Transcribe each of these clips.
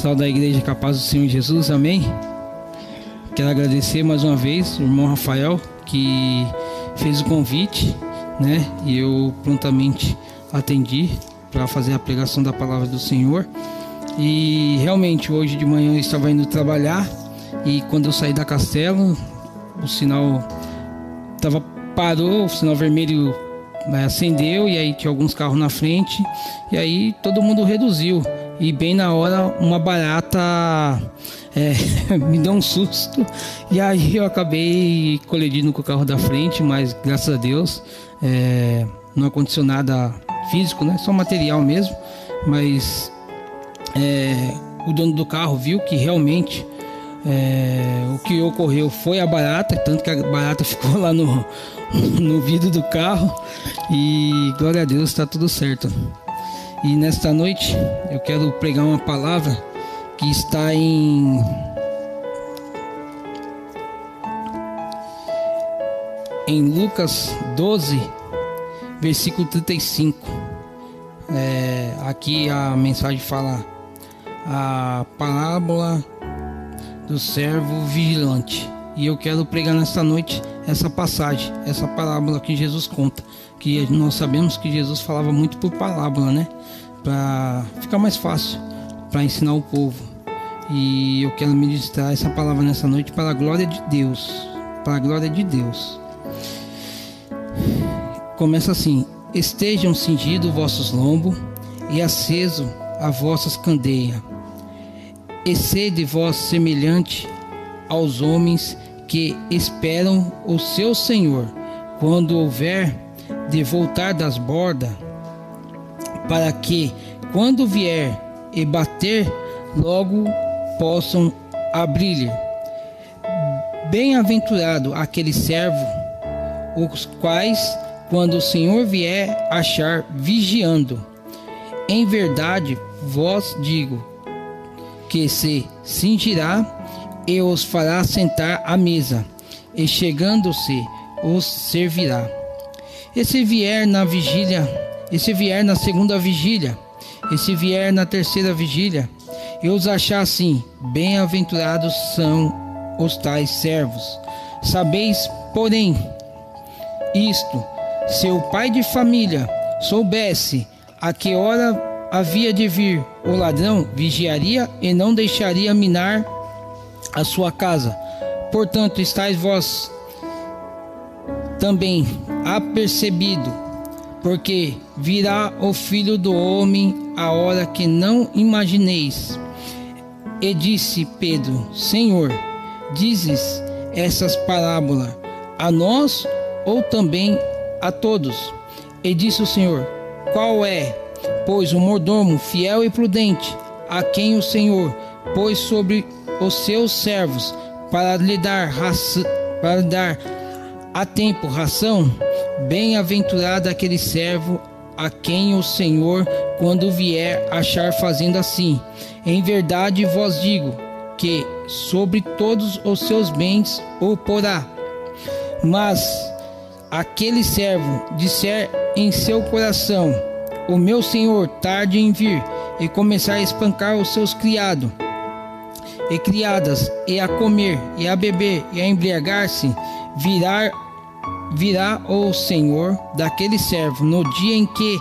Saúde da igreja capaz do Senhor Jesus, amém? Quero agradecer mais uma vez o irmão Rafael que fez o convite, né? E eu prontamente atendi para fazer a pregação da palavra do Senhor. E realmente hoje de manhã eu estava indo trabalhar e quando eu saí da castelo, o sinal tava parou, o sinal vermelho né, acendeu e aí tinha alguns carros na frente e aí todo mundo reduziu e bem na hora uma barata é, me deu um susto e aí eu acabei colidindo com o carro da frente, mas graças a Deus é, não aconteceu nada físico, né? Só material mesmo, mas é, o dono do carro viu que realmente é, o que ocorreu foi a barata, tanto que a barata ficou lá no, no vidro do carro e glória a Deus está tudo certo. E nesta noite eu quero pregar uma palavra que está em em Lucas 12, versículo 35. É, aqui a mensagem fala a parábola do servo vigilante. E eu quero pregar nesta noite essa passagem, essa parábola que Jesus conta, que nós sabemos que Jesus falava muito por parábola, né? Para ficar mais fácil para ensinar o povo. E eu quero ministrar essa palavra nessa noite para a glória de Deus, para a glória de Deus. Começa assim: Estejam cingidos vossos lombos e aceso a vossas candeias. E sede vós semelhante aos homens que esperam o seu Senhor, quando houver de voltar das bordas, para que, quando vier e bater, logo possam abrir-lhe. Bem-aventurado aquele servo, os quais, quando o Senhor vier, achar vigiando. Em verdade, vos digo que se cingirá e os fará sentar à mesa, e chegando-se os servirá. E se vier na vigília, e se vier na segunda vigília, e se vier na terceira vigília, e os achar assim, bem-aventurados são os tais servos. Sabeis, porém, isto: se o pai de família soubesse a que hora havia de vir o ladrão, vigiaria e não deixaria minar a sua casa. Portanto, estáis vós também apercebido, porque virá o filho do homem a hora que não imagineis. E disse Pedro: Senhor, dizes essas parábolas a nós ou também a todos? E disse o Senhor: Qual é, pois, o mordomo fiel e prudente, a quem o Senhor pôs sobre os seus servos para lhe dar raça, para lhe dar a tempo ração? Bem-aventurado aquele servo a quem o Senhor, quando vier, achar fazendo assim. Em verdade vos digo que sobre todos os seus bens o porá. Mas aquele servo disser em seu coração: O meu senhor tarde em vir, e começar a espancar os seus criados e criadas, e a comer, e a beber, e a embriagar-se, virá, virá o Senhor daquele servo no dia em que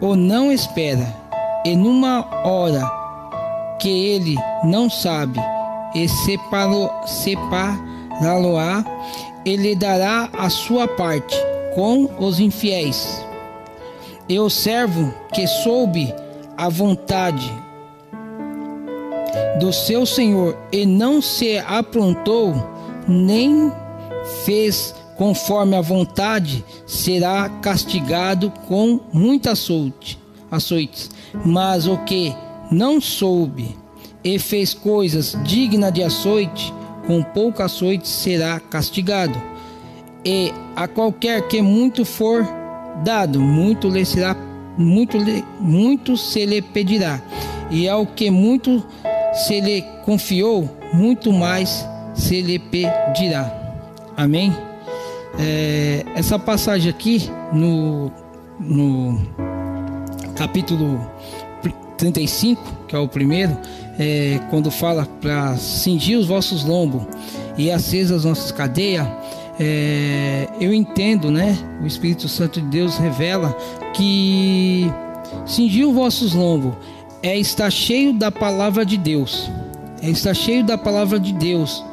o não espera, e numa hora que ele não sabe, e separá-lo-á, ele dará a sua parte com os infiéis. E o servo que soube a vontade do seu senhor e não se aprontou, nem fez conforme a vontade, será castigado com muita açoite, açoites. Mas o que não soube e fez coisas dignas de açoite, com pouco açoite será castigado. E a qualquer que muito for dado, muito lhe será muito, muito se lhe pedirá. E ao que muito se lhe confiou, muito mais se lhe pedirá. Amém? É, essa passagem aqui no, no capítulo 35, que é o primeiro, é, quando fala para cingir os vossos lombos e acesas as nossas cadeias, é, eu entendo, né? O Espírito Santo de Deus revela que cingir os vossos lombos é estar cheio da palavra de Deus, é estar cheio da palavra de Deus,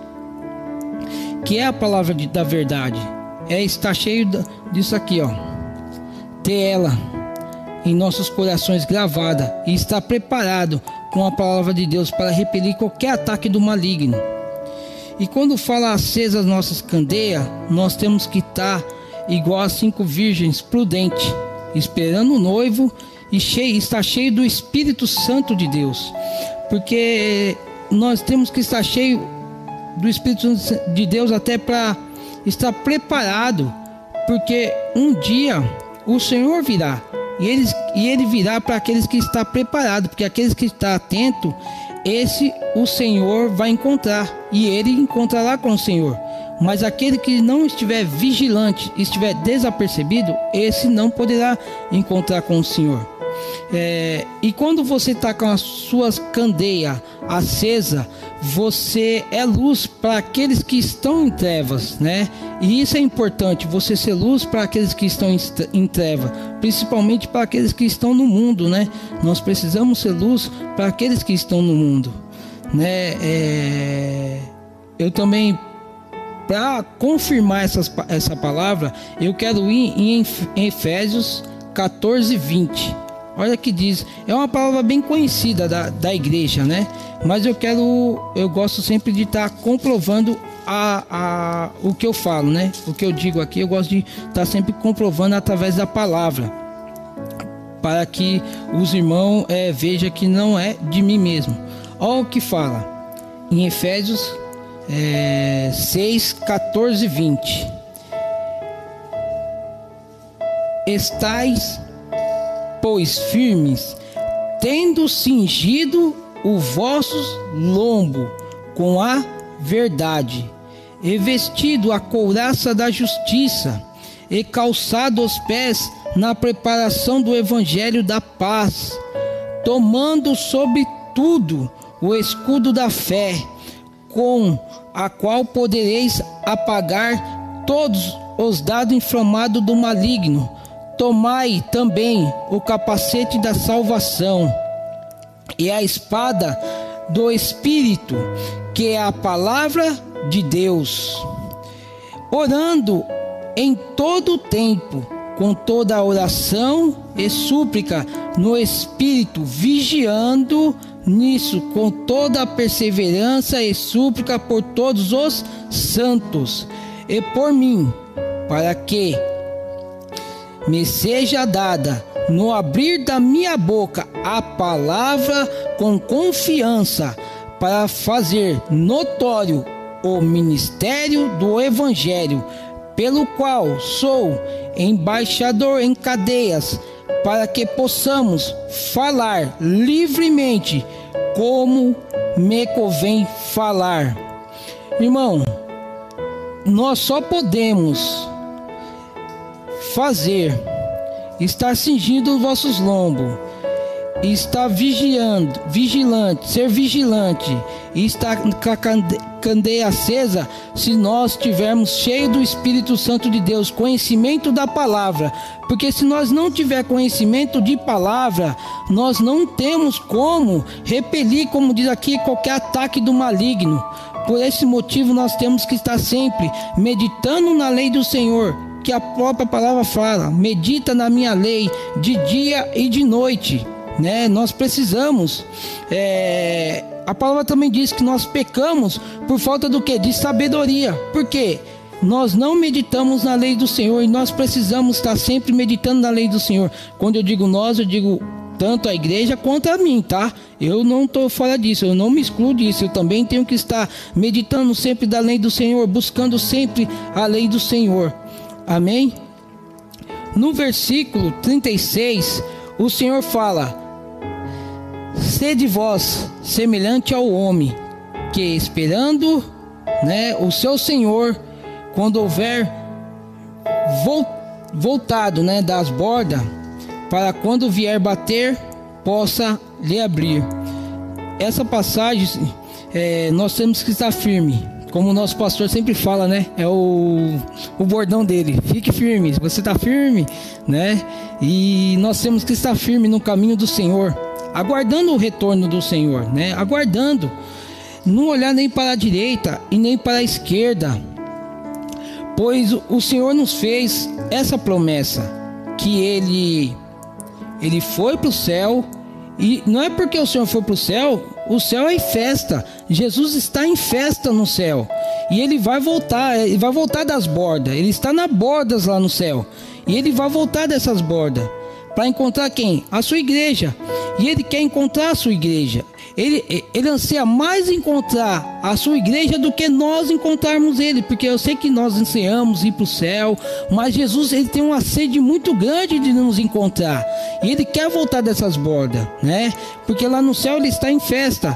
que é a palavra de, da verdade, é estar cheio disso aqui, ó, ter ela em nossos corações gravada e estar preparado com a palavra de Deus para repelir qualquer ataque do maligno. E quando fala acesa as nossas candeias, nós temos que estar igual a cinco virgens, prudente, esperando o noivo e cheio, estar cheio do Espírito Santo de Deus. Porque nós temos que estar cheio do Espírito de Deus até para estar preparado, porque um dia o Senhor virá e ele, e ele virá para aqueles que estão preparados, porque aqueles que estão atentos, esse o Senhor vai encontrar e ele encontrará com o Senhor. Mas aquele que não estiver vigilante, estiver desapercebido, esse não poderá encontrar com o Senhor. É, e quando você está com as suas candeias acesa, você é luz para aqueles que estão em trevas, né? E isso é importante, você ser luz para aqueles que estão em, em treva, principalmente para aqueles que estão no mundo, né? Nós precisamos ser luz para aqueles que estão no mundo, né? É, eu também para confirmar essas, essa palavra, eu quero ir em Efésios 14, 20 Olha que diz, é uma palavra bem conhecida da, da igreja, né? Mas eu quero, eu gosto sempre de estar tá comprovando a, a, o que eu falo, né? O que eu digo aqui, eu gosto de estar tá sempre comprovando através da palavra, para que os irmãos é, vejam que não é de mim mesmo. Olha o que fala em Efésios é, 6, 14 e 20. Estais pois firmes, tendo cingido o vosso lombo com a verdade, e vestido a couraça da justiça, e calçado os pés na preparação do evangelho da paz, tomando sobre tudo o escudo da fé, com a qual podereis apagar todos os dados inflamados do maligno Tomai também o capacete da salvação e a espada do Espírito, que é a palavra de Deus, orando em todo o tempo, com toda a oração e súplica no Espírito, vigiando nisso com toda a perseverança e súplica por todos os santos e por mim, para que me seja dada no abrir da minha boca a palavra com confiança para fazer notório o ministério do Evangelho, pelo qual sou embaixador em cadeias, para que possamos falar livremente como me convém falar. Irmão, nós só podemos fazer, estar cingindo os vossos lombos, estar vigiando, vigilante, ser vigilante, e estar com a candeia acesa, se nós tivermos cheio do Espírito Santo de Deus, conhecimento da palavra, porque se nós não tiver conhecimento de palavra, nós não temos como repelir, como diz aqui, qualquer ataque do maligno. Por esse motivo, nós temos que estar sempre meditando na lei do Senhor, que a própria palavra fala: medita na minha lei de dia e de noite. Né? Nós precisamos. É... A palavra também diz que nós pecamos por falta do que? De sabedoria. Por quê? Nós não meditamos na lei do Senhor e nós precisamos estar sempre meditando na lei do Senhor. Quando eu digo nós, eu digo tanto a igreja quanto a mim, tá? Eu não estou fora disso, eu não me excluo disso. Eu também tenho que estar meditando sempre da lei do Senhor, buscando sempre a lei do Senhor. Amém? No versículo 36, o Senhor fala: Sede vós semelhante ao homem, que esperando, né, o seu Senhor, quando houver voltado, né, das bordas, para quando vier bater, possa lhe abrir. Essa passagem é, nós temos que estar firme como o nosso pastor sempre fala, né? É o, o bordão dele. Fique firme. Você está firme, né? E nós temos que estar firme no caminho do Senhor, aguardando o retorno do Senhor, né? Aguardando. Não olhar nem para a direita e nem para a esquerda, pois o Senhor nos fez essa promessa que ele ele foi para o céu e não é porque o Senhor foi para o céu, o céu é em festa. Jesus está em festa no céu. E ele vai voltar, ele vai voltar das bordas. Ele está na bordas lá no céu. E ele vai voltar dessas bordas. Para encontrar quem? A sua igreja. E ele quer encontrar a sua igreja. Ele, ele anseia mais encontrar a sua igreja do que nós encontrarmos ele, porque eu sei que nós ansiamos ir para o céu, mas Jesus ele tem uma sede muito grande de nos encontrar e ele quer voltar dessas bordas, né? Porque lá no céu ele está em festa,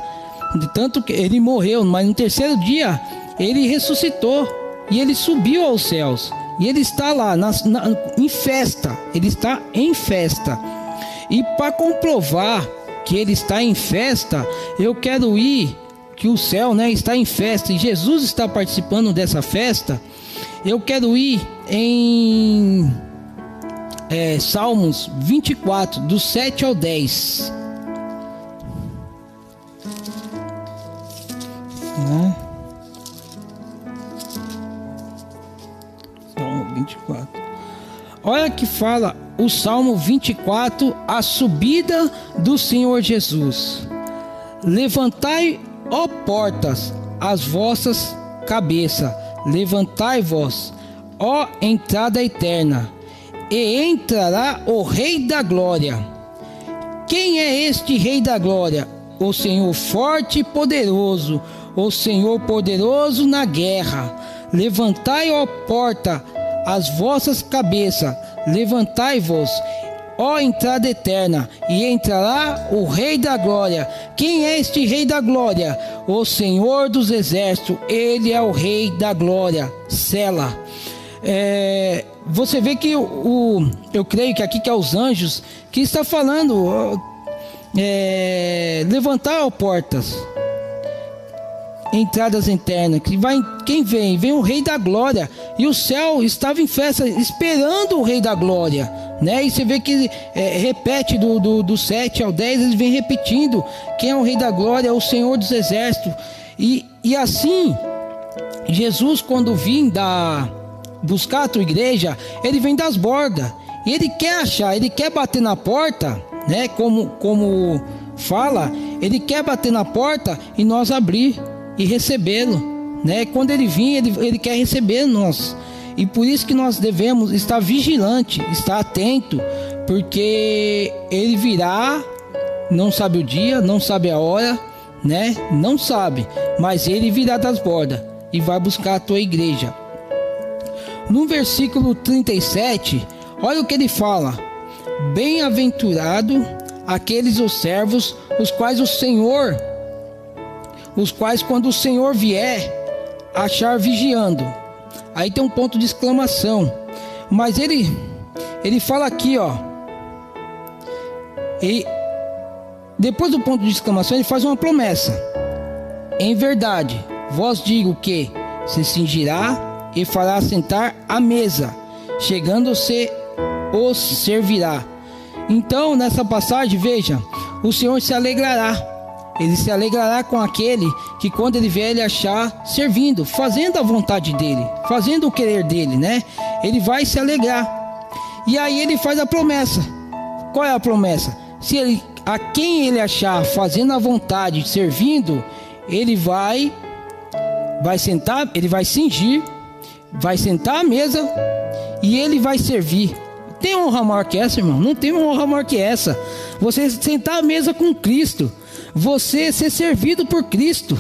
de tanto que ele morreu, mas no terceiro dia ele ressuscitou e ele subiu aos céus e ele está lá na, na, em festa, ele está em festa. E para comprovar que ele está em festa, eu quero ir, que o céu né, está em festa e Jesus está participando dessa festa. Eu quero ir em é, Salmos 24, do 7 ao 10. Né? Salmo 24. Olha que fala o Salmo 24, a subida do Senhor Jesus. Levantai, ó portas, as vossas cabeças, levantai vós, ó entrada eterna, e entrará o Rei da Glória. Quem é este Rei da Glória? O Senhor forte e poderoso, o Senhor poderoso na guerra. Levantai, ó porta, as vossas cabeças, levantai-vos, ó entrada eterna, e entrará o Rei da Glória. Quem é este Rei da Glória? O Senhor dos Exércitos, ele é o Rei da Glória. Sela. É, você vê que o, o, eu creio que aqui que é os anjos que está falando é, levantar as portas entradas internas. Que vai, quem vem? Vem o Rei da Glória. E o céu estava em festa, esperando o Rei da Glória. Né? E você vê que é, repete do, do, do 7 ao 10, eles vêm repetindo: quem é o Rei da Glória? É o Senhor dos Exércitos. E, e assim, Jesus, quando vim da, buscar a tua igreja, ele vem das bordas. E ele quer achar, ele quer bater na porta, né? Como, como fala, ele quer bater na porta e nós abrir e recebê-lo, né? Quando ele vir, ele, ele quer receber nós. E por isso que nós devemos estar vigilante, estar atento, porque ele virá, não sabe o dia, não sabe a hora, né? Não sabe, mas ele virá das bordas e vai buscar a tua igreja. No versículo 37, olha o que ele fala: Bem-aventurado aqueles os servos, os quais o Senhor os quais, quando o Senhor vier, achar vigiando. Aí tem um ponto de exclamação. Mas ele, ele fala aqui, ó. E depois do ponto de exclamação, ele faz uma promessa. Em verdade, vós digo que se cingirá e fará sentar à mesa, chegando-se os servirá. Então, nessa passagem, veja, o Senhor se alegrará ele se alegrará com aquele que, quando ele vier, ele achar servindo, fazendo a vontade dele, fazendo o querer dele, né? Ele vai se alegrar. E aí ele faz a promessa. Qual é a promessa? Se ele, a quem ele achar fazendo a vontade, servindo, ele vai vai sentar, ele vai cingir, vai sentar à mesa e ele vai servir. Tem honra maior que essa, irmão? Não tem honra maior que essa. Você sentar à mesa com Cristo você ser servido por Cristo.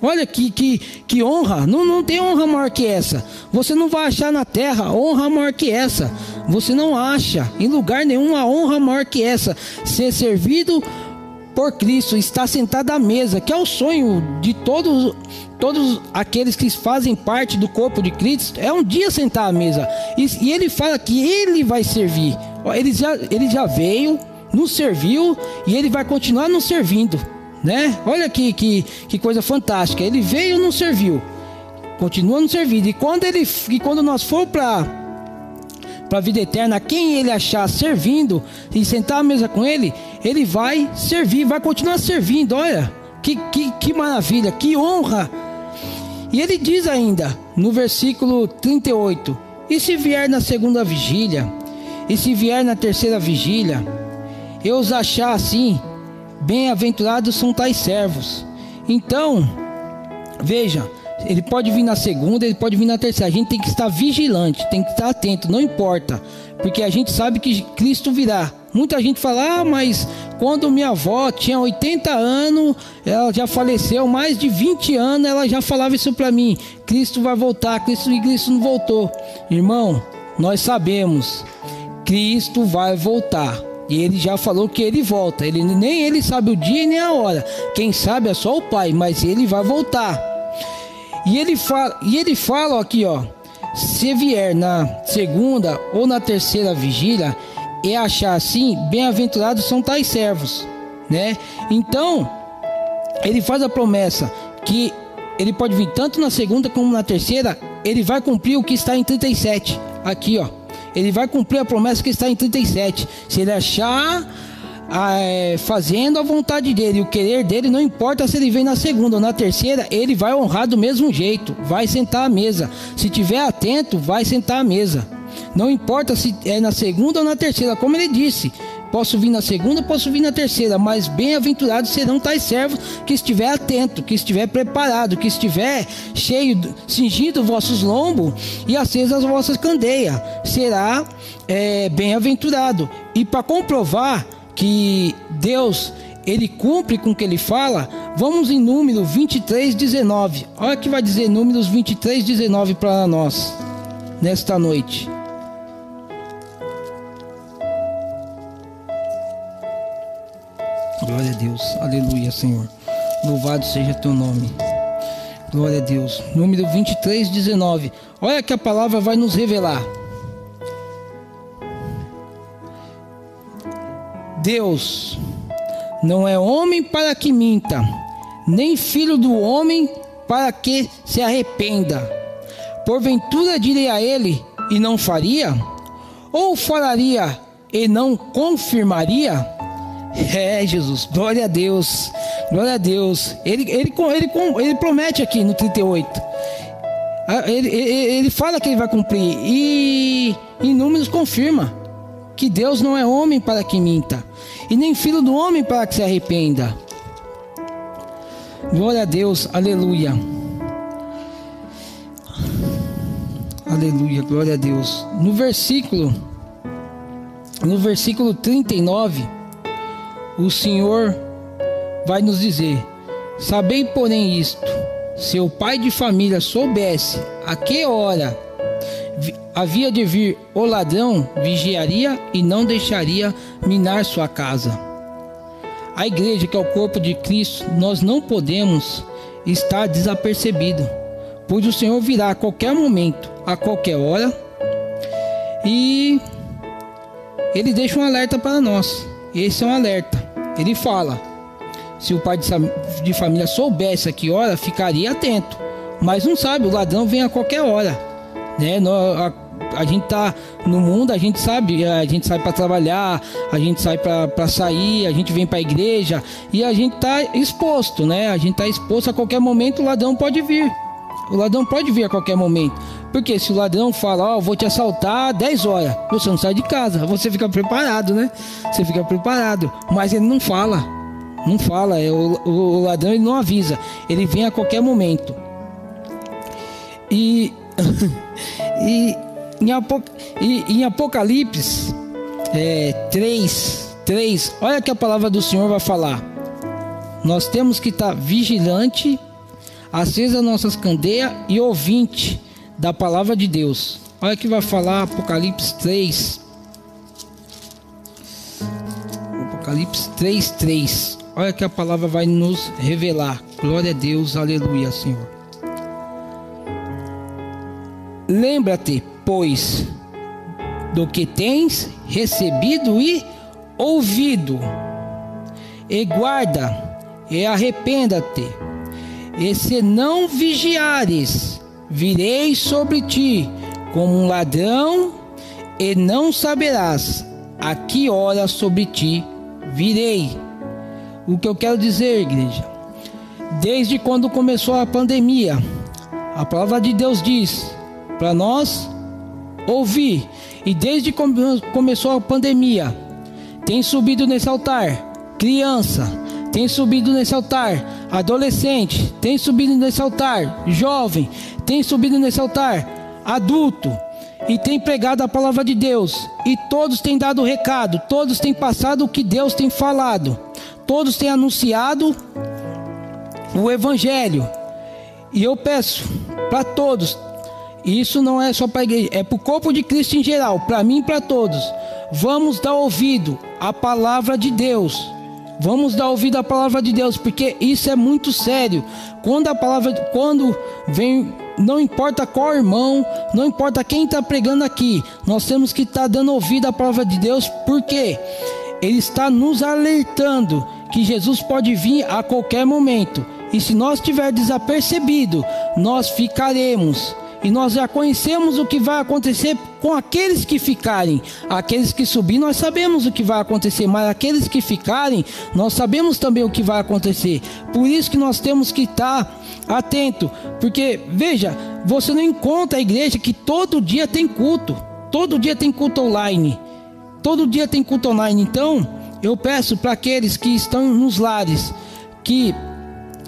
Olha que, que, que honra, não, não tem honra maior que essa. Você não vai achar na terra honra maior que essa. Você não acha em lugar nenhum a honra maior que essa. Ser servido por Cristo, estar sentado à mesa, que é o sonho de todos, todos aqueles que fazem parte do corpo de Cristo, é um dia sentar à mesa. E, e ele fala que ele vai servir. Ele já, ele já veio, nos serviu e ele vai continuar nos servindo, né? Olha que, que, que coisa fantástica. Ele veio e nos serviu, continua nos servindo. E quando ele e quando nós for para para a vida eterna, quem ele achar servindo e sentar à mesa com ele, ele vai servir, vai continuar servindo. Olha, que, que, que maravilha, que honra. E ele diz ainda, no versículo 38: E se vier na segunda vigília, e se vier na terceira vigília, eu os achar assim, bem-aventurados são tais servos. Então, veja, ele pode vir na segunda, ele pode vir na terceira. A gente tem que estar vigilante, tem que estar atento, não importa, porque a gente sabe que Cristo virá. Muita gente fala, ah, mas quando minha avó tinha 80 anos, ela já faleceu, mais de 20 anos, ela já falava isso para mim: Cristo vai voltar, Cristo e Cristo não voltou. Irmão, nós sabemos, Cristo vai voltar. E ele já falou que ele volta. Ele nem ele sabe o dia nem a hora. Quem sabe é só o Pai, mas ele vai voltar. E ele fala, e ele fala aqui, ó, se vier na segunda ou na terceira vigília, e achar assim, bem-aventurados são tais servos, né? Então, ele faz a promessa que ele pode vir tanto na segunda como na terceira, ele vai cumprir o que está em 37. Aqui, ó. Ele vai cumprir a promessa que está em 37. Se ele achar é, fazendo a vontade dele, o querer dele, não importa se ele vem na segunda ou na terceira, ele vai honrar do mesmo jeito, vai sentar à mesa. Se tiver atento, vai sentar à mesa. Não importa se é na segunda ou na terceira, como ele disse. Posso vir na segunda, posso vir na terceira, mas bem-aventurados serão tais servos que estiver atento, que estiver preparado, que estiver cheio, cingido vossos lombos e acesas as vossas candeias. Será é, bem-aventurado. E para comprovar que Deus ele cumpre com o que ele fala, vamos em número 23, 19. Olha que vai dizer números 23, 19 para nós nesta noite. Glória a Deus, aleluia, Senhor. Louvado seja teu nome. Glória a Deus. Número 23, 19. Olha que a palavra vai nos revelar. Deus não é homem para que minta, nem filho do homem para que se arrependa. Porventura direi a ele e não faria? Ou falaria e não confirmaria? É, Jesus, glória a Deus, glória a Deus. Ele, ele, ele, ele promete aqui no 38. Ah, ele, ele, ele fala que ele vai cumprir e em números confirma que Deus não é homem para que minta, e nem filho do homem para que se arrependa. Glória a Deus, aleluia. Aleluia, glória a Deus. No versículo no versículo 39, o Senhor vai nos dizer: Sabei, porém, isto: se o pai de família soubesse a que hora havia de vir o ladrão, vigiaria e não deixaria minar sua casa. A igreja, que é o corpo de Cristo, nós não podemos estar desapercebido, pois o Senhor virá a qualquer momento, a qualquer hora, e ele deixa um alerta para nós. Esse é um alerta. Ele fala: se o pai de família soubesse a que hora, ficaria atento. Mas não sabe, o ladrão vem a qualquer hora. Né? A gente tá no mundo, a gente sabe, a gente sai para trabalhar, a gente sai para sair, a gente vem para a igreja e a gente tá exposto, né? A gente tá exposto a qualquer momento, o ladrão pode vir. O ladrão pode vir a qualquer momento. Porque se o ladrão fala, ó, oh, vou te assaltar 10 horas, você não sai de casa, você fica preparado, né? Você fica preparado, mas ele não fala. Não fala, é, o, o, o ladrão ele não avisa, ele vem a qualquer momento. E e em, Apoc... em Apocalipse é, 3, 3, olha que a palavra do Senhor vai falar. Nós temos que estar vigilante, acesa nossas candeias e ouvinte da palavra de Deus. Olha que vai falar Apocalipse 3. Apocalipse 3, 3. Olha que a palavra vai nos revelar. Glória a Deus, aleluia, Senhor. Lembra-te, pois, do que tens recebido e ouvido, e guarda, e arrependa-te. E se não vigiares, virei sobre ti como um ladrão, e não saberás a que hora sobre ti virei. O que eu quero dizer, igreja, desde quando começou a pandemia, a palavra de Deus diz para nós ouvir, e desde que começou a pandemia, tem subido nesse altar criança, tem subido nesse altar, adolescente, tem subido nesse altar, jovem, tem subido nesse altar, adulto, e tem pregado a palavra de Deus, e todos têm dado o recado, todos têm passado o que Deus tem falado, todos têm anunciado o Evangelho, e eu peço para todos, isso não é só para a igreja, é para o corpo de Cristo em geral, para mim e para todos. Vamos dar ouvido à palavra de Deus. Vamos dar ouvido à palavra de Deus, porque isso é muito sério. Quando a palavra, quando vem, não importa qual irmão, não importa quem está pregando aqui, nós temos que estar tá dando ouvido à palavra de Deus, porque Ele está nos alertando que Jesus pode vir a qualquer momento. E se nós estiver desapercebido, nós ficaremos. E nós já conhecemos o que vai acontecer com aqueles que ficarem. Aqueles que subir, nós sabemos o que vai acontecer, mas aqueles que ficarem, nós sabemos também o que vai acontecer. Por isso que nós temos que estar atento, porque veja, você não encontra a igreja que todo dia tem culto. Todo dia tem culto online. Todo dia tem culto online. Então, eu peço para aqueles que estão nos lares, que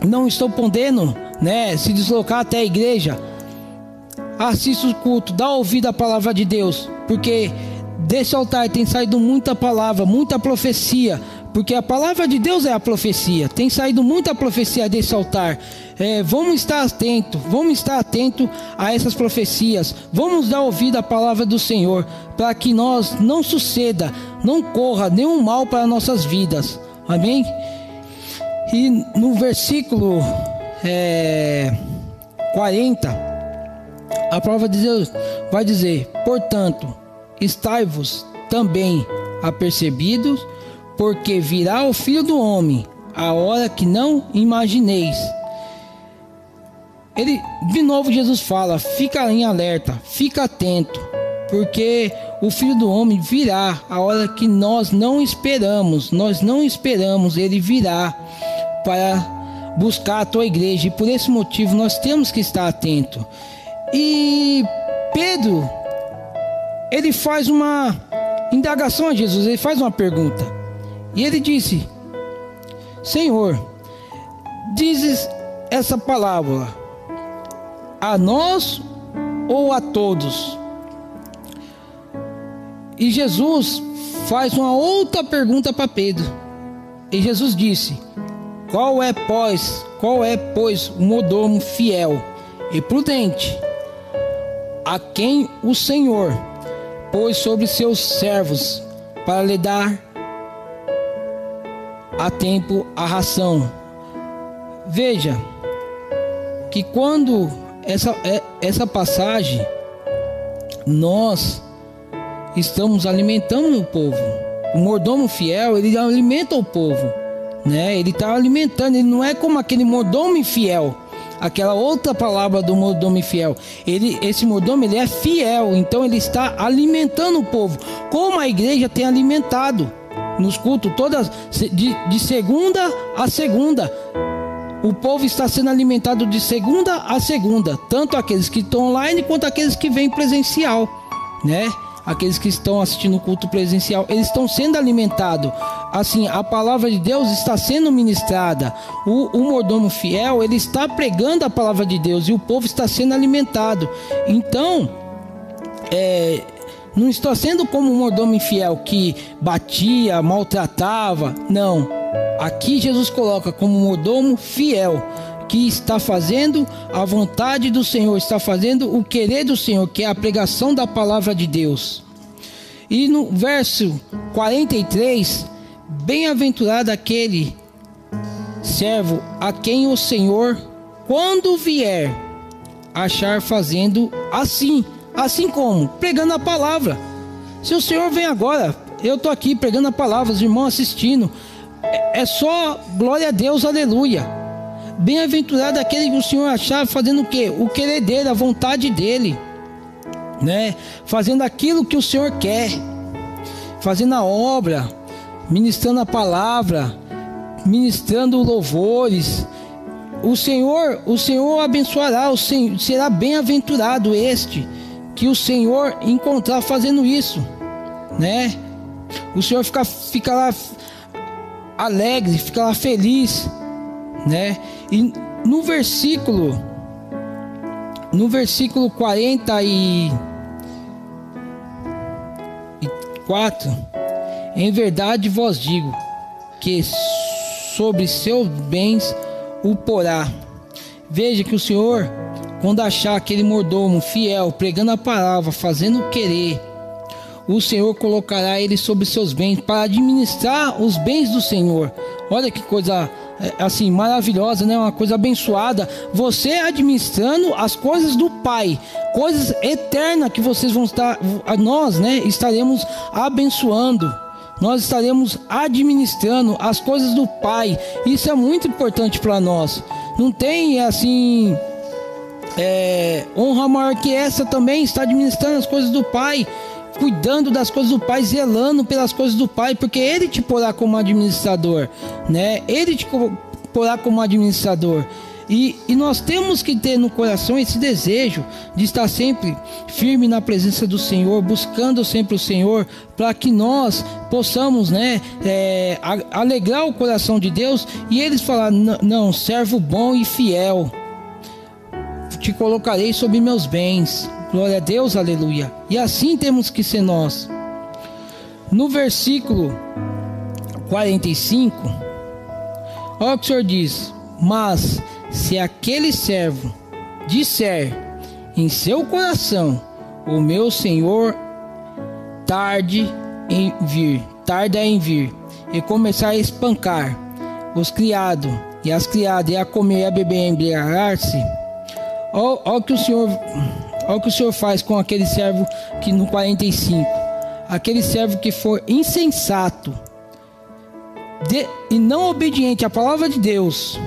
não estão podendo, né, se deslocar até a igreja, assista o culto, dá ouvido à palavra de Deus, porque desse altar tem saído muita palavra, muita profecia, porque a palavra de Deus é a profecia. Tem saído muita profecia desse altar. É, vamos estar atentos, vamos estar atentos a essas profecias. Vamos dar ouvido à palavra do Senhor, para que nós não suceda, não corra nenhum mal para nossas vidas. Amém? E no versículo é, 40 a prova de Deus vai dizer: portanto, estai-vos também apercebidos, porque virá o filho do homem a hora que não imagineis. Ele, de novo, Jesus fala: fica em alerta, fica atento, porque o filho do homem virá a hora que nós não esperamos, nós não esperamos, ele virá para buscar a tua igreja, e por esse motivo nós temos que estar atento. E Pedro, ele faz uma indagação a Jesus, ele faz uma pergunta. E ele disse: Senhor, dizes essa palavra a nós ou a todos? E Jesus faz uma outra pergunta para Pedro. E Jesus disse: Qual é, pois, qual é, pois, o mordomo fiel e prudente? A quem o Senhor pôs sobre seus servos para lhe dar a tempo a ração. Veja que quando essa, é, essa passagem nós estamos alimentando o povo. O mordomo fiel, ele alimenta o povo, né? Ele está alimentando, ele não é como aquele mordomo infiel aquela outra palavra do mordomo fiel. Ele, esse mordomo ele é fiel, então ele está alimentando o povo, como a igreja tem alimentado nos cultos todas de, de segunda a segunda. O povo está sendo alimentado de segunda a segunda, tanto aqueles que estão online quanto aqueles que vêm presencial, né? Aqueles que estão assistindo o culto presencial, eles estão sendo alimentados. Assim, a palavra de Deus está sendo ministrada. O, o mordomo fiel, ele está pregando a palavra de Deus e o povo está sendo alimentado. Então, é, não está sendo como o mordomo infiel que batia, maltratava. Não. Aqui Jesus coloca como mordomo fiel que está fazendo a vontade do Senhor, está fazendo o querer do Senhor, que é a pregação da palavra de Deus. E no verso 43, bem-aventurado aquele servo a quem o Senhor, quando vier, achar fazendo assim, assim como pregando a palavra. Se o Senhor vem agora, eu tô aqui pregando a palavra, os irmãos assistindo. É, é só glória a Deus, aleluia. Bem-aventurado aquele que o Senhor achar fazendo o que? O querer dele, a vontade dele, né? Fazendo aquilo que o Senhor quer, fazendo a obra, ministrando a palavra, ministrando louvores. O Senhor, o Senhor abençoará, o Senhor será bem-aventurado este que o Senhor encontrar fazendo isso, né? O Senhor fica, fica lá alegre, fica lá feliz, né? E no versículo no versículo 44 Em verdade vos digo que sobre seus bens o porá. Veja que o Senhor quando achar aquele mordomo fiel, pregando a palavra, fazendo querer, o Senhor colocará ele sobre seus bens para administrar os bens do Senhor. Olha que coisa assim maravilhosa, né? Uma coisa abençoada. Você administrando as coisas do Pai, coisas eternas que vocês vão estar, nós, né, estaremos abençoando. Nós estaremos administrando as coisas do Pai. Isso é muito importante para nós. Não tem assim é, honra maior que essa também está administrando as coisas do Pai, cuidando das coisas do Pai, zelando pelas coisas do Pai, porque Ele te porá como administrador, né? Ele te porá como administrador. E, e, nós temos que ter no coração esse desejo de estar sempre firme na presença do Senhor, buscando sempre o Senhor, para que nós possamos, né, é, alegrar o coração de Deus e eles falar: não, servo bom e fiel te colocarei sobre meus bens. Glória a Deus, aleluia. E assim temos que ser nós. No versículo 45, olha o que o Senhor diz: Mas se aquele servo disser em seu coração, o meu Senhor tarde em vir, tarda em vir, e começar a espancar os criados e as criadas, e a comer e a beber e embriagar-se, Olha o que o Senhor, olha o que o Senhor faz com aquele servo que no 45, aquele servo que for insensato de, e não obediente à palavra de Deus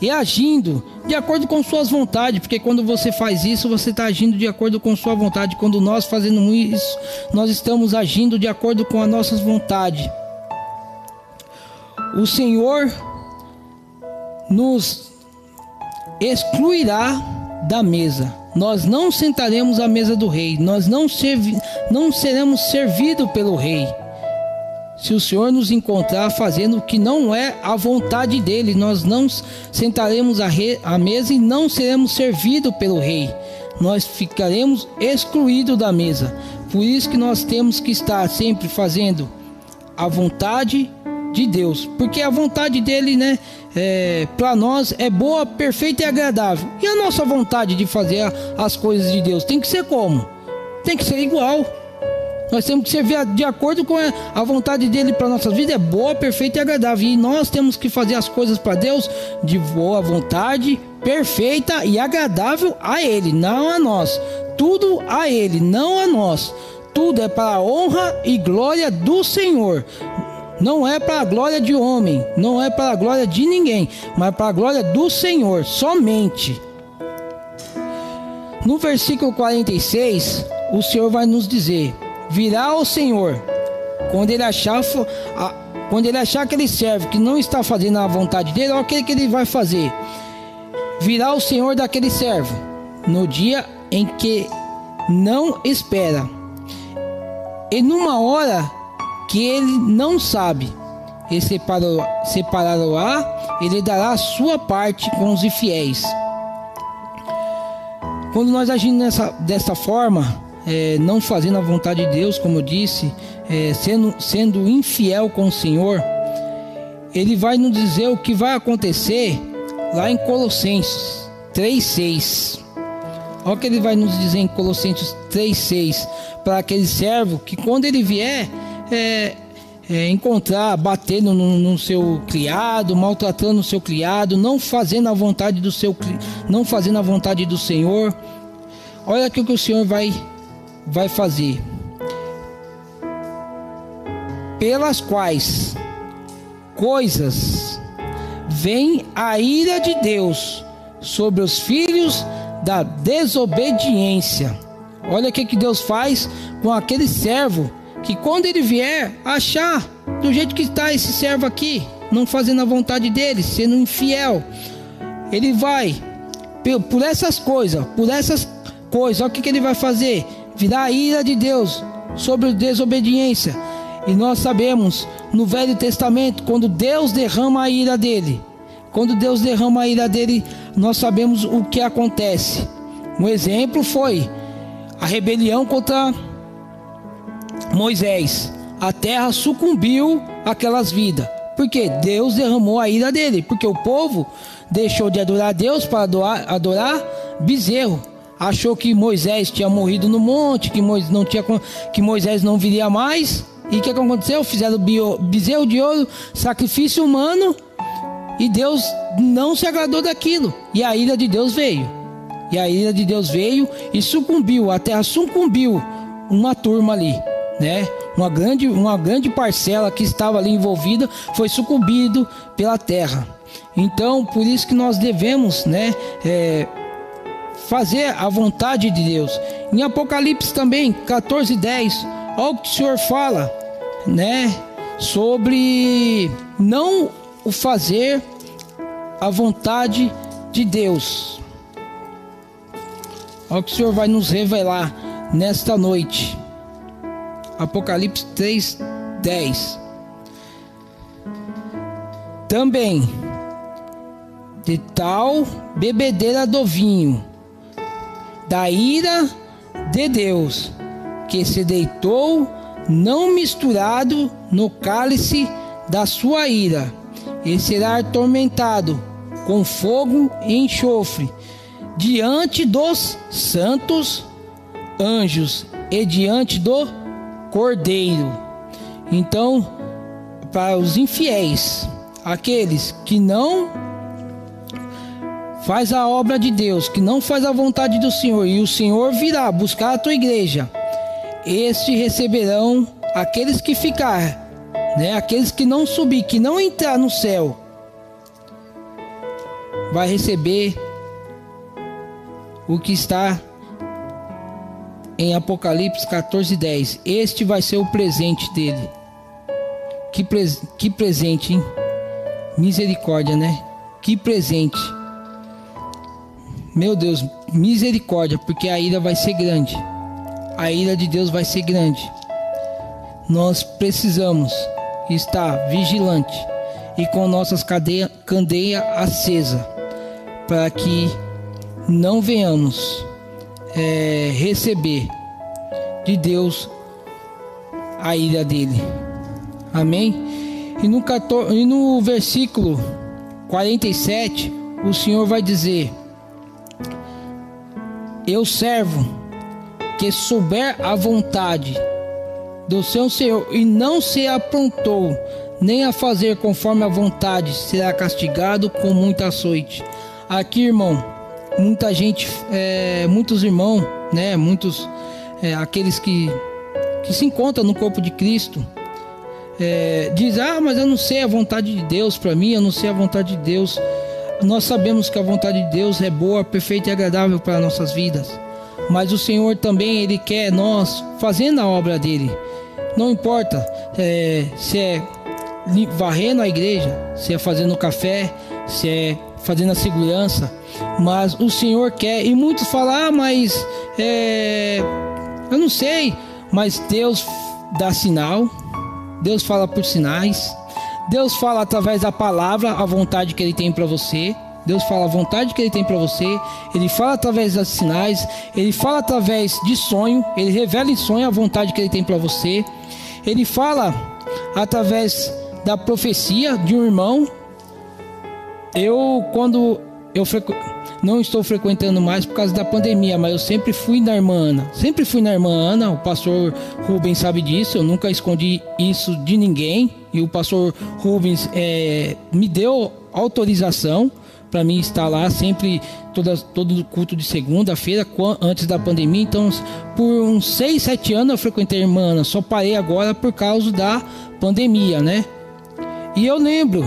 e agindo de acordo com suas vontades, porque quando você faz isso, você está agindo de acordo com sua vontade. Quando nós fazemos isso, nós estamos agindo de acordo com as nossas vontades. O Senhor nos excluirá da mesa. Nós não sentaremos à mesa do rei, nós não, servi não seremos servidos pelo rei. Se o Senhor nos encontrar fazendo o que não é a vontade dele, nós não sentaremos à, à mesa e não seremos servidos pelo rei. Nós ficaremos excluídos da mesa. Por isso que nós temos que estar sempre fazendo a vontade de Deus, porque a vontade dele, né, é, para nós é boa, perfeita e agradável. E a nossa vontade de fazer as coisas de Deus tem que ser como? Tem que ser igual. Nós temos que servir de acordo com a vontade dele para nossa vida é boa, perfeita e agradável. E nós temos que fazer as coisas para Deus de boa vontade, perfeita e agradável a ele, não a nós. Tudo a ele, não a nós. Tudo é para a honra e glória do Senhor. Não é para a glória de homem, não é para a glória de ninguém, mas para a glória do Senhor, somente. No versículo 46, o Senhor vai nos dizer: Virá o Senhor, quando ele achar, quando ele achar aquele servo que não está fazendo a vontade dele, olha o que ele vai fazer. Virá o Senhor daquele servo, no dia em que não espera, e numa hora que ele não sabe. Ele separará, ele dará a sua parte com os infiéis. Quando nós agimos nessa, dessa forma, é, não fazendo a vontade de Deus, como eu disse, é, sendo, sendo infiel com o Senhor, ele vai nos dizer o que vai acontecer lá em Colossenses 3,6. Olha o que ele vai nos dizer em Colossenses 3,6 para aquele servo que quando ele vier, é, é, encontrar batendo no, no, seu criado, maltratando o seu criado, não fazendo a vontade do seu, não fazendo a vontade do Senhor. Olha o que o Senhor vai, vai fazer. pelas quais coisas vem a ira de Deus sobre os filhos da desobediência. Olha o que, que Deus faz com aquele servo que quando ele vier achar do jeito que está esse servo aqui, não fazendo a vontade dele, sendo infiel, ele vai por essas coisas, por essas coisas, olha o que, que ele vai fazer? Virar a ira de Deus sobre a desobediência. E nós sabemos no Velho Testamento, quando Deus derrama a ira dele, quando Deus derrama a ira dele, nós sabemos o que acontece. Um exemplo foi a rebelião contra Moisés. A terra sucumbiu àquelas vidas. Porque Deus derramou a ira dele. Porque o povo deixou de adorar Deus para adorar, bezerro. Achou que Moisés tinha morrido no monte, que Moisés não, tinha, que Moisés não viria mais. E o que, aconteceu? Fizeram bezerro de ouro, sacrifício humano. E Deus não se agradou daquilo. E a ira de Deus veio. E a ira de Deus veio e sucumbiu. A terra sucumbiu uma turma ali né? Uma grande, uma grande parcela que estava ali envolvida foi sucumbido pela terra. Então, por isso que nós devemos, né? É, fazer a vontade de Deus. Em Apocalipse também, 14, 10, olha o que o Senhor fala, né? Sobre não o fazer a vontade de Deus. Olha o que o Senhor vai nos revelar nesta noite. Apocalipse 3, 10. Também de tal bebedeira do vinho, da ira de Deus, que se deitou não misturado no cálice da sua ira, e será atormentado com fogo e enxofre diante dos santos anjos e diante do Cordeiro. Então, para os infiéis, aqueles que não faz a obra de Deus, que não faz a vontade do Senhor, e o Senhor virá buscar a tua igreja, estes receberão aqueles que ficar, né? Aqueles que não subir, que não entrar no céu, vai receber o que está em Apocalipse 14, 10. Este vai ser o presente dele. Que, pres que presente, hein? Misericórdia, né? Que presente. Meu Deus, misericórdia, porque a ira vai ser grande. A ira de Deus vai ser grande. Nós precisamos estar vigilante e com nossas cadeia, candeia acesa para que não venhamos é, receber de Deus a ira dele. Amém? E no, 14, e no versículo 47, o Senhor vai dizer: Eu servo que souber a vontade do seu Senhor e não se aprontou nem a fazer conforme a vontade, será castigado com muita açoite. Aqui, irmão, muita gente, é, muitos irmãos, né, muitos é, aqueles que, que se encontram no corpo de Cristo, é, diz: Ah, mas eu não sei a vontade de Deus para mim, eu não sei a vontade de Deus. Nós sabemos que a vontade de Deus é boa, perfeita e agradável para nossas vidas. Mas o Senhor também Ele quer nós fazendo a obra dele. Não importa é, se é varrendo a igreja, se é fazendo café, se é fazendo a segurança, mas o Senhor quer. E muitos falam, ah, mas é, eu não sei, mas Deus dá sinal, Deus fala por sinais, Deus fala através da palavra a vontade que Ele tem para você. Deus fala a vontade que Ele tem para você. Ele fala através dos sinais. Ele fala através de sonho. Ele revela em sonho a vontade que Ele tem para você. Ele fala através da profecia de um irmão eu, quando eu frequ... não estou frequentando mais por causa da pandemia, mas eu sempre fui na irmã Ana. Sempre fui na irmã Ana, o pastor Rubens sabe disso, eu nunca escondi isso de ninguém. E o pastor Rubens é, me deu autorização para mim estar lá sempre toda, todo culto de segunda-feira antes da pandemia. Então, por uns 6, 7 anos eu frequentei a irmã Ana, só parei agora por causa da pandemia, né? E eu lembro,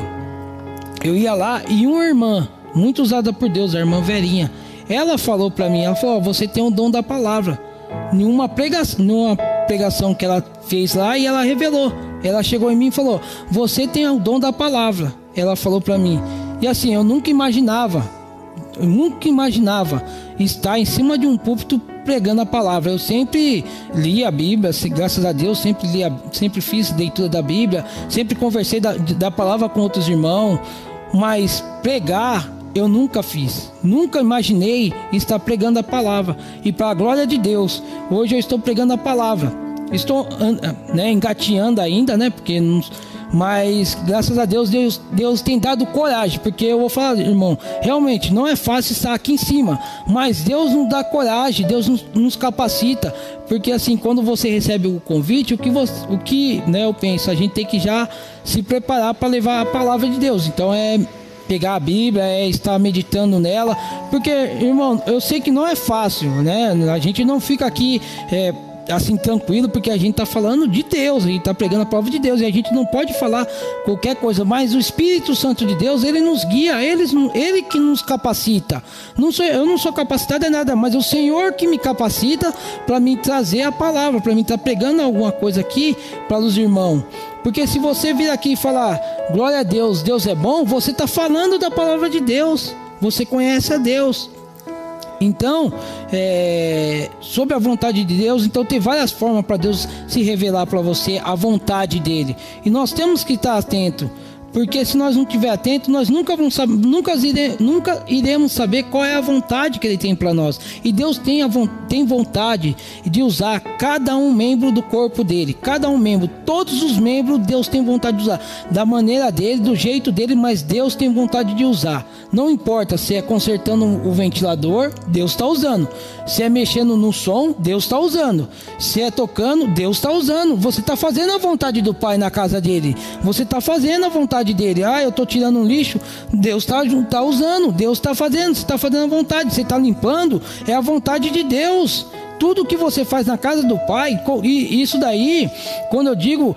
eu ia lá e uma irmã, muito usada por Deus, a irmã Verinha, ela falou para mim, ela falou: "Você tem o dom da palavra". Nenhuma pregação, numa pregação que ela fez lá e ela revelou. Ela chegou em mim e falou: "Você tem o dom da palavra". Ela falou para mim. E assim, eu nunca imaginava, eu nunca imaginava estar em cima de um púlpito pregando a palavra. Eu sempre li a Bíblia, graças a Deus, sempre li, sempre fiz leitura da Bíblia, sempre conversei da, da palavra com outros irmãos, mas pregar eu nunca fiz, nunca imaginei estar pregando a palavra. E para a glória de Deus, hoje eu estou pregando a palavra. Estou né, engateando ainda, né? Porque mas graças a Deus, Deus, Deus tem dado coragem, porque eu vou falar, irmão, realmente não é fácil estar aqui em cima, mas Deus nos dá coragem, Deus nos, nos capacita, porque assim, quando você recebe o convite, o que você, o que, né, eu penso, a gente tem que já se preparar para levar a palavra de Deus. Então é pegar a Bíblia, é estar meditando nela, porque, irmão, eu sei que não é fácil, né? A gente não fica aqui é, assim tranquilo, porque a gente está falando de Deus, a gente está pregando a prova de Deus e a gente não pode falar qualquer coisa, mas o Espírito Santo de Deus, ele nos guia, ele, ele que nos capacita. Não sou, eu não sou capacitado é nada, mas é o Senhor que me capacita para me trazer a palavra, para mim estar tá pregando alguma coisa aqui para os irmãos. Porque se você vir aqui e falar glória a Deus, Deus é bom, você está falando da palavra de Deus. Você conhece a Deus. Então, é, sobre a vontade de Deus, então tem várias formas para Deus se revelar para você a vontade dele. E nós temos que estar atento porque se nós não estiver atento, nós nunca vamos nunca, ire, nunca iremos saber qual é a vontade que Ele tem para nós. E Deus tem, a, tem vontade de usar cada um membro do corpo dele, cada um membro, todos os membros, Deus tem vontade de usar da maneira dele, do jeito dele, mas Deus tem vontade de usar. Não importa se é consertando o ventilador, Deus está usando. Se é mexendo no som, Deus está usando. Se é tocando, Deus está usando. Você está fazendo a vontade do Pai na casa dele. Você está fazendo a vontade vontade dele. Ah, eu estou tirando um lixo. Deus está tá usando, Deus está fazendo, você está fazendo a vontade, você está limpando, é a vontade de Deus. Tudo que você faz na casa do Pai, e isso daí, quando eu digo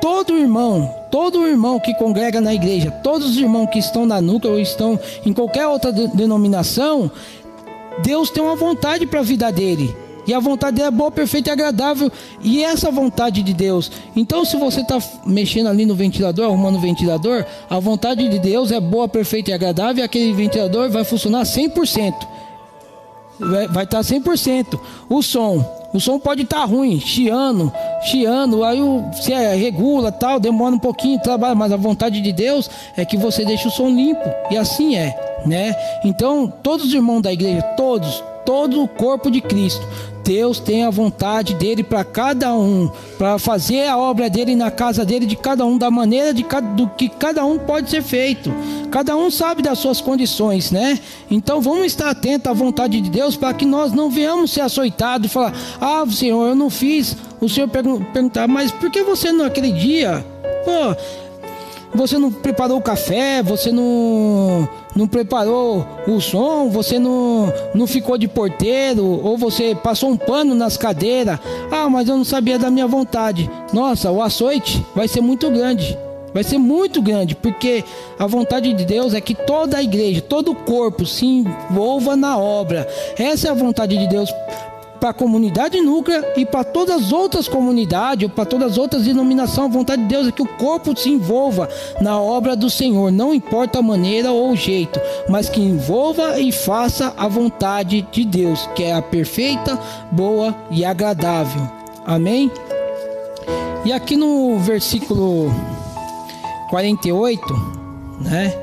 todo irmão, todo irmão que congrega na igreja, todos os irmãos que estão na nuca ou estão em qualquer outra denominação, Deus tem uma vontade para a vida dele. E a vontade dele é boa, perfeita e agradável. E essa vontade de Deus. Então, se você está mexendo ali no ventilador, arrumando o ventilador, a vontade de Deus é boa, perfeita e agradável. E aquele ventilador vai funcionar 100%. Vai estar tá 100%. O som. O som pode estar tá ruim, chiando, chiando, aí você é, regula, tal, demora um pouquinho, trabalha, mas a vontade de Deus é que você deixe o som limpo. E assim é, né? Então, todos os irmãos da igreja, todos, todo o corpo de Cristo. Deus tem a vontade dele para cada um, para fazer a obra dele na casa dele de cada um, da maneira de cada, do que cada um pode ser feito. Cada um sabe das suas condições, né? Então vamos estar atentos à vontade de Deus para que nós não venhamos ser açoitados e falar: Ah, Senhor, eu não fiz. O Senhor perguntar, mas por que você não aquele dia? Pô, você não preparou o café, você não, não preparou o som, você não, não ficou de porteiro, ou você passou um pano nas cadeiras. Ah, mas eu não sabia da minha vontade. Nossa, o açoite vai ser muito grande. Vai ser muito grande, porque a vontade de Deus é que toda a igreja, todo o corpo se envolva na obra. Essa é a vontade de Deus para a comunidade núclea e para todas as outras comunidades, ou para todas as outras denominações. A vontade de Deus é que o corpo se envolva na obra do Senhor, não importa a maneira ou o jeito, mas que envolva e faça a vontade de Deus, que é a perfeita, boa e agradável. Amém? E aqui no versículo 48, né?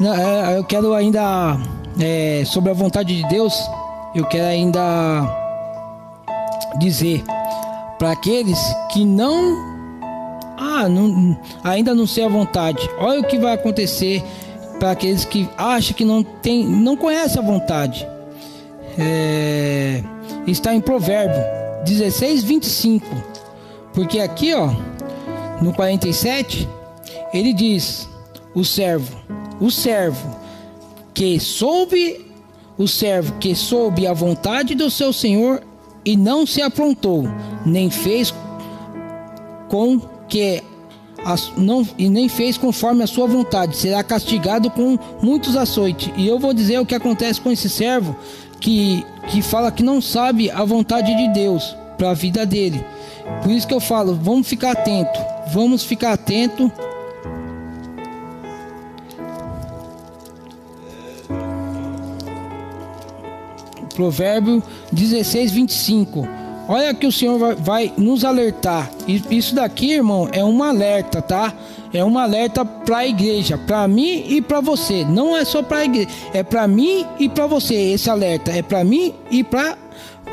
É, eu quero ainda é, sobre a vontade de Deus eu quero ainda dizer para aqueles que não, ah, não, ainda não sei a vontade. Olha o que vai acontecer para aqueles que acham que não tem, não conhece a vontade. É, está em Provérbio 16, 25. Porque aqui, ó, no 47, ele diz: o servo o servo que soube o servo que soube a vontade do seu senhor e não se aprontou, nem fez com que não, e nem fez conforme a sua vontade, será castigado com muitos açoites. E eu vou dizer o que acontece com esse servo que, que fala que não sabe a vontade de Deus para a vida dele. Por isso que eu falo, vamos ficar atento, vamos ficar atento. Provérbio 16, 25. Olha que o Senhor vai, vai nos alertar. Isso daqui, irmão, é um alerta, tá? É um alerta para a igreja, para mim e para você. Não é só para a igreja, é para mim e para você. Esse alerta é para mim e para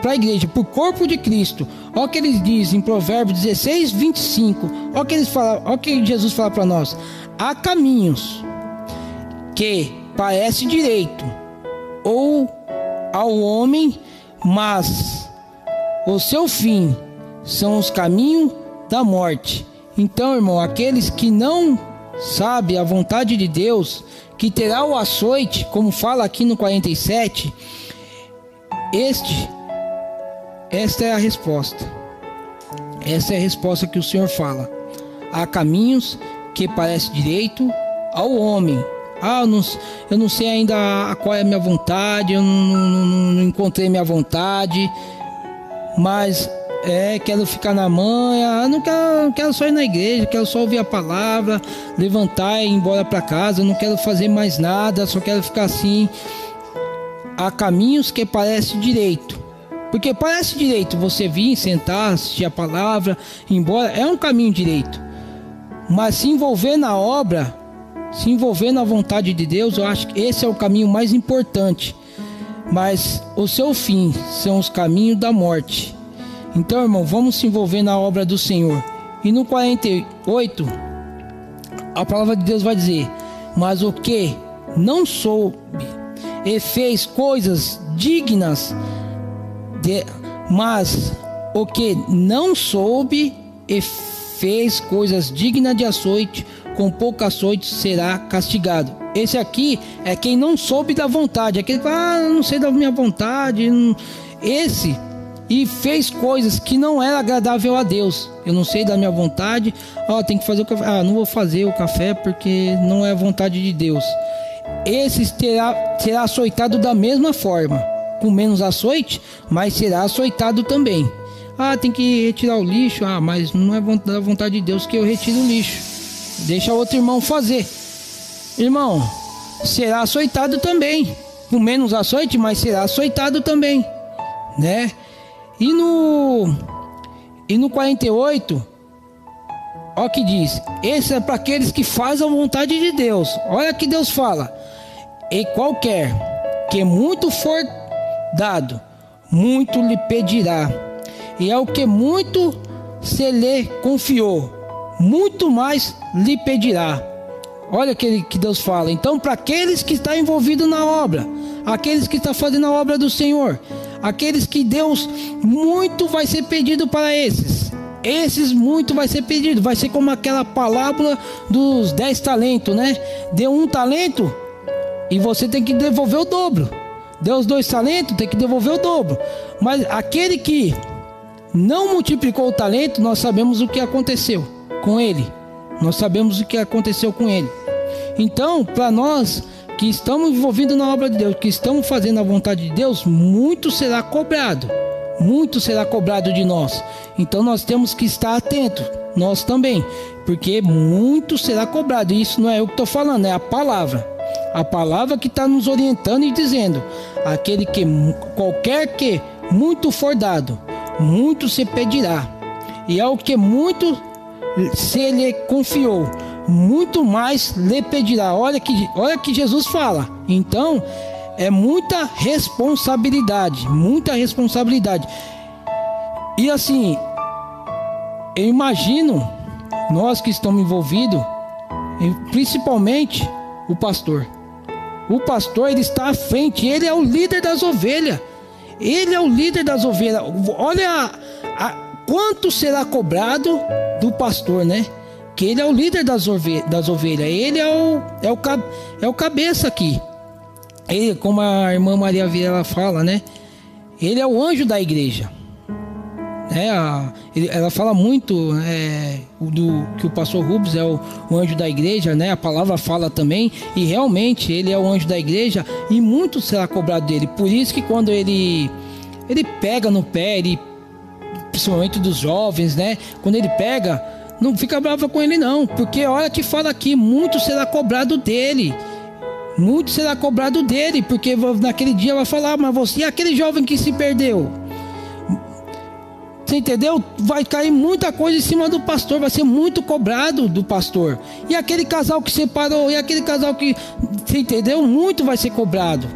para a igreja, para o corpo de Cristo. Olha o que eles dizem em Provérbios 16, 25. Olha o que eles falam, olha o que Jesus fala para nós. Há caminhos que parece direito ou ao homem, mas o seu fim são os caminhos da morte. Então, irmão, aqueles que não sabem a vontade de Deus, que terá o açoite, como fala aqui no 47, este, esta é a resposta. Essa é a resposta que o Senhor fala. Há caminhos que parece direito ao homem. Ah, eu não, eu não sei ainda qual é a minha vontade, eu não, não, não encontrei minha vontade mas é, quero ficar na manhã, não quero, não quero só ir na igreja, quero só ouvir a palavra, levantar e ir embora para casa, não quero fazer mais nada, só quero ficar assim. Há caminhos que parece direito. Porque parece direito você vir, sentar, assistir a palavra, ir embora, é um caminho direito. Mas se envolver na obra, se envolver na vontade de Deus, eu acho que esse é o caminho mais importante mas o seu fim são os caminhos da morte. Então, irmão, vamos se envolver na obra do Senhor. E no 48, a palavra de Deus vai dizer: Mas o que não soube e fez coisas dignas de, mas o que não soube e fez coisas dignas de açoite, com pouco açoite será castigado. Esse aqui é quem não soube da vontade, aquele que fala, ah, não sei da minha vontade. Esse e fez coisas que não era agradável a Deus. Eu não sei da minha vontade. Ó, oh, tem que fazer o café. Ah, não vou fazer o café porque não é vontade de Deus. Esse terá, será açoitado da mesma forma, com menos açoite, mas será açoitado também. Ah, tem que retirar o lixo. Ah, mas não é da vontade de Deus que eu retire o lixo. Deixa outro irmão fazer irmão, será açoitado também. Com menos açoite, mas será açoitado também, né? E no e no 48, ó que diz: "Esse é para aqueles que fazem a vontade de Deus". Olha que Deus fala: "E qualquer que muito for dado, muito lhe pedirá. E é o que muito se lhe confiou, muito mais lhe pedirá". Olha que, que Deus fala. Então, para aqueles que estão envolvidos na obra, aqueles que estão fazendo a obra do Senhor, aqueles que Deus muito vai ser pedido para esses. Esses muito vai ser pedido. Vai ser como aquela palavra dos dez talentos, né? Deu um talento e você tem que devolver o dobro. Deu os dois talentos, tem que devolver o dobro. Mas aquele que não multiplicou o talento, nós sabemos o que aconteceu com ele. Nós sabemos o que aconteceu com ele. Então, para nós que estamos envolvidos na obra de Deus, que estamos fazendo a vontade de Deus, muito será cobrado. Muito será cobrado de nós. Então nós temos que estar atentos, nós também, porque muito será cobrado. E isso não é eu que estou falando, é a palavra. A palavra que está nos orientando e dizendo: aquele que qualquer que muito for dado, muito se pedirá. E é o que muito se lhe confiou, muito mais lhe pedirá. Olha que, olha que Jesus fala. Então, é muita responsabilidade, muita responsabilidade. E assim, eu imagino nós que estamos envolvidos, principalmente o pastor. O pastor ele está à frente, ele é o líder das ovelhas. Ele é o líder das ovelhas. Olha a, a, quanto será cobrado do pastor, né? porque ele é o líder das, ovelhas, das ovelhas. Ele é o, é, o, é o cabeça aqui. Ele, como a irmã Maria Vieira fala, né? Ele é o anjo da igreja. É, a, ele, ela fala muito é, do que o pastor Rubens é o, o, anjo da igreja, né? A palavra fala também e realmente ele é o anjo da igreja e muito será cobrado dele. Por isso que quando ele ele pega no pé, ele, principalmente dos jovens, né? Quando ele pega, não fica bravo com ele não, porque olha que fala aqui, muito será cobrado dele. Muito será cobrado dele, porque naquele dia vai falar, mas você, e aquele jovem que se perdeu? Você entendeu? Vai cair muita coisa em cima do pastor, vai ser muito cobrado do pastor. E aquele casal que separou, e aquele casal que. Você entendeu? Muito vai ser cobrado.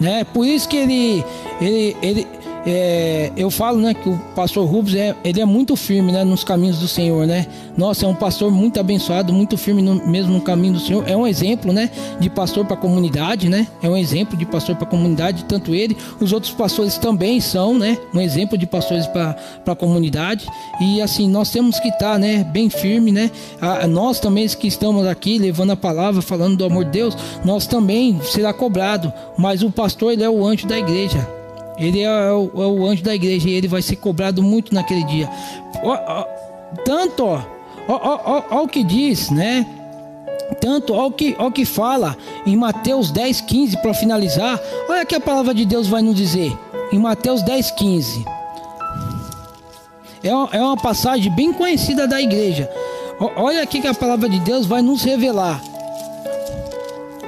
Né? Por isso que ele, ele, ele, é, eu falo, né, que o pastor Rubens é, ele é muito firme, né, nos caminhos do Senhor, né? Nossa, é um pastor muito abençoado, muito firme no, mesmo no caminho do Senhor. É um exemplo, né, de pastor para a comunidade, né? É um exemplo de pastor para a comunidade, tanto ele, os outros pastores também são, né, um exemplo de pastores para a comunidade. E assim, nós temos que estar, tá, né, bem firme, né? A, nós também que estamos aqui levando a palavra, falando do amor de Deus, nós também será cobrado, mas o pastor ele é o anjo da igreja. Ele é o, é o, anjo da igreja e ele vai ser cobrado muito naquele dia. tanto, ó, ó, ó, o que diz, né? Tanto ao que, ao que fala em Mateus 10, 15, para finalizar, olha que a palavra de Deus vai nos dizer. Em Mateus 10, 15. É é uma passagem bem conhecida da igreja. Olha aqui que a palavra de Deus vai nos revelar.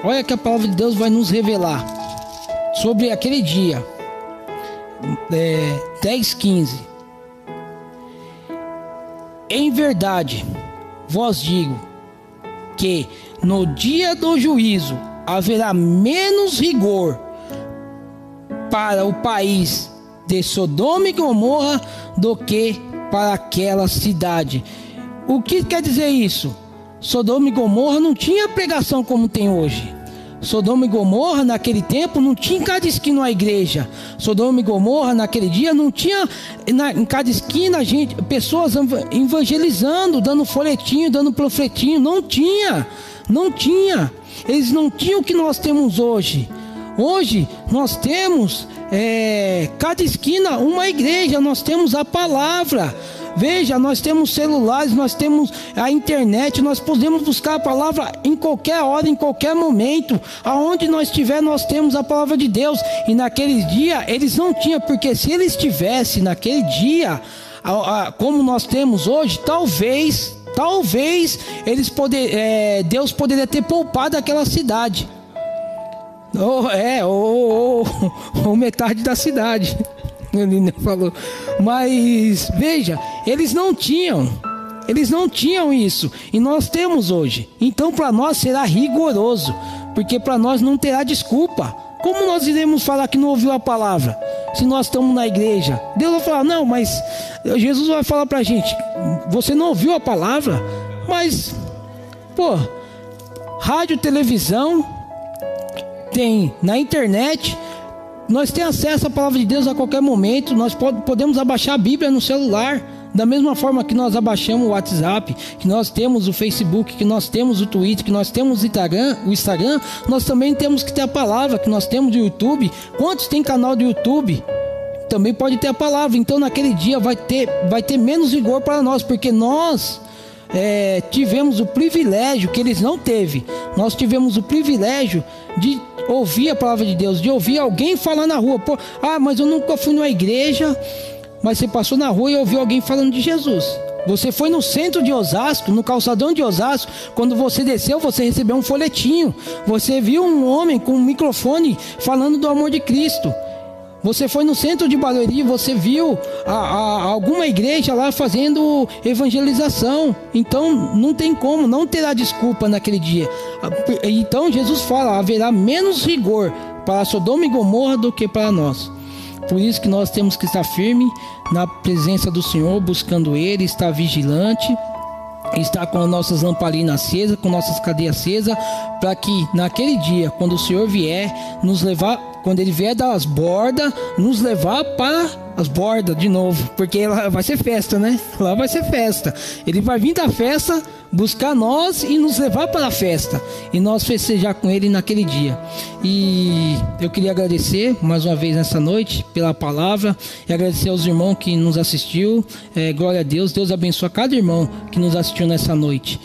Olha que a palavra de Deus vai nos revelar sobre aquele dia é, 10, 15. Em verdade, vos digo que no dia do juízo haverá menos rigor para o país de Sodoma e Gomorra do que para aquela cidade. O que quer dizer isso? Sodoma e Gomorra não tinha pregação como tem hoje. Sodoma e Gomorra naquele tempo não tinha em cada esquina uma igreja. Sodoma e Gomorra naquele dia não tinha na, em cada esquina gente, pessoas evangelizando, dando folhetinho, dando profetinho. Não tinha, não tinha. Eles não tinham o que nós temos hoje. Hoje nós temos é, cada esquina uma igreja, nós temos a palavra. Veja, nós temos celulares, nós temos a internet, nós podemos buscar a palavra em qualquer hora, em qualquer momento. Aonde nós estiver, nós temos a palavra de Deus. E naquele dia eles não tinham, porque se eles tivessem naquele dia, como nós temos hoje, talvez, talvez eles poder, é, Deus poderia ter poupado aquela cidade. Ou, é, ou, ou, ou metade da cidade. Ele falou. Mas veja, eles não tinham. Eles não tinham isso e nós temos hoje. Então para nós será rigoroso, porque para nós não terá desculpa. Como nós iremos falar que não ouviu a palavra? Se nós estamos na igreja, Deus vai falar: "Não, mas Jesus vai falar para a gente: você não ouviu a palavra, mas pô, rádio, televisão, tem na internet, nós temos acesso à palavra de Deus a qualquer momento. Nós podemos abaixar a Bíblia no celular. Da mesma forma que nós abaixamos o WhatsApp, que nós temos o Facebook, que nós temos o Twitter, que nós temos o Instagram, o Instagram, nós também temos que ter a palavra, que nós temos o YouTube. Quantos tem canal do YouTube? Também pode ter a palavra. Então naquele dia vai ter, vai ter menos vigor para nós, porque nós é, tivemos o privilégio que eles não teve. Nós tivemos o privilégio de ouvir a palavra de Deus, de ouvir alguém falar na rua. Pô, ah, mas eu nunca fui numa igreja. Mas você passou na rua e ouviu alguém falando de Jesus. Você foi no centro de Osasco, no calçadão de Osasco, quando você desceu, você recebeu um folhetinho. Você viu um homem com um microfone falando do amor de Cristo. Você foi no centro de Barueri, você viu a, a, alguma igreja lá fazendo evangelização. Então não tem como, não terá desculpa naquele dia. Então Jesus fala: haverá menos rigor para Sodoma e Gomorra do que para nós. Por isso que nós temos que estar firme na presença do Senhor, buscando Ele, estar vigilante estar com as nossas lamparinas acesas, com nossas cadeias acesas, para que naquele dia, quando o Senhor vier nos levar quando ele vier das bordas, nos levar para as bordas de novo, porque lá vai ser festa, né? Lá vai ser festa. Ele vai vir da festa buscar nós e nos levar para a festa e nós festejar com ele naquele dia. E eu queria agradecer mais uma vez nessa noite pela palavra e agradecer aos irmãos que nos assistiu. É, glória a Deus, Deus abençoe cada irmão que nos assistiu nessa noite.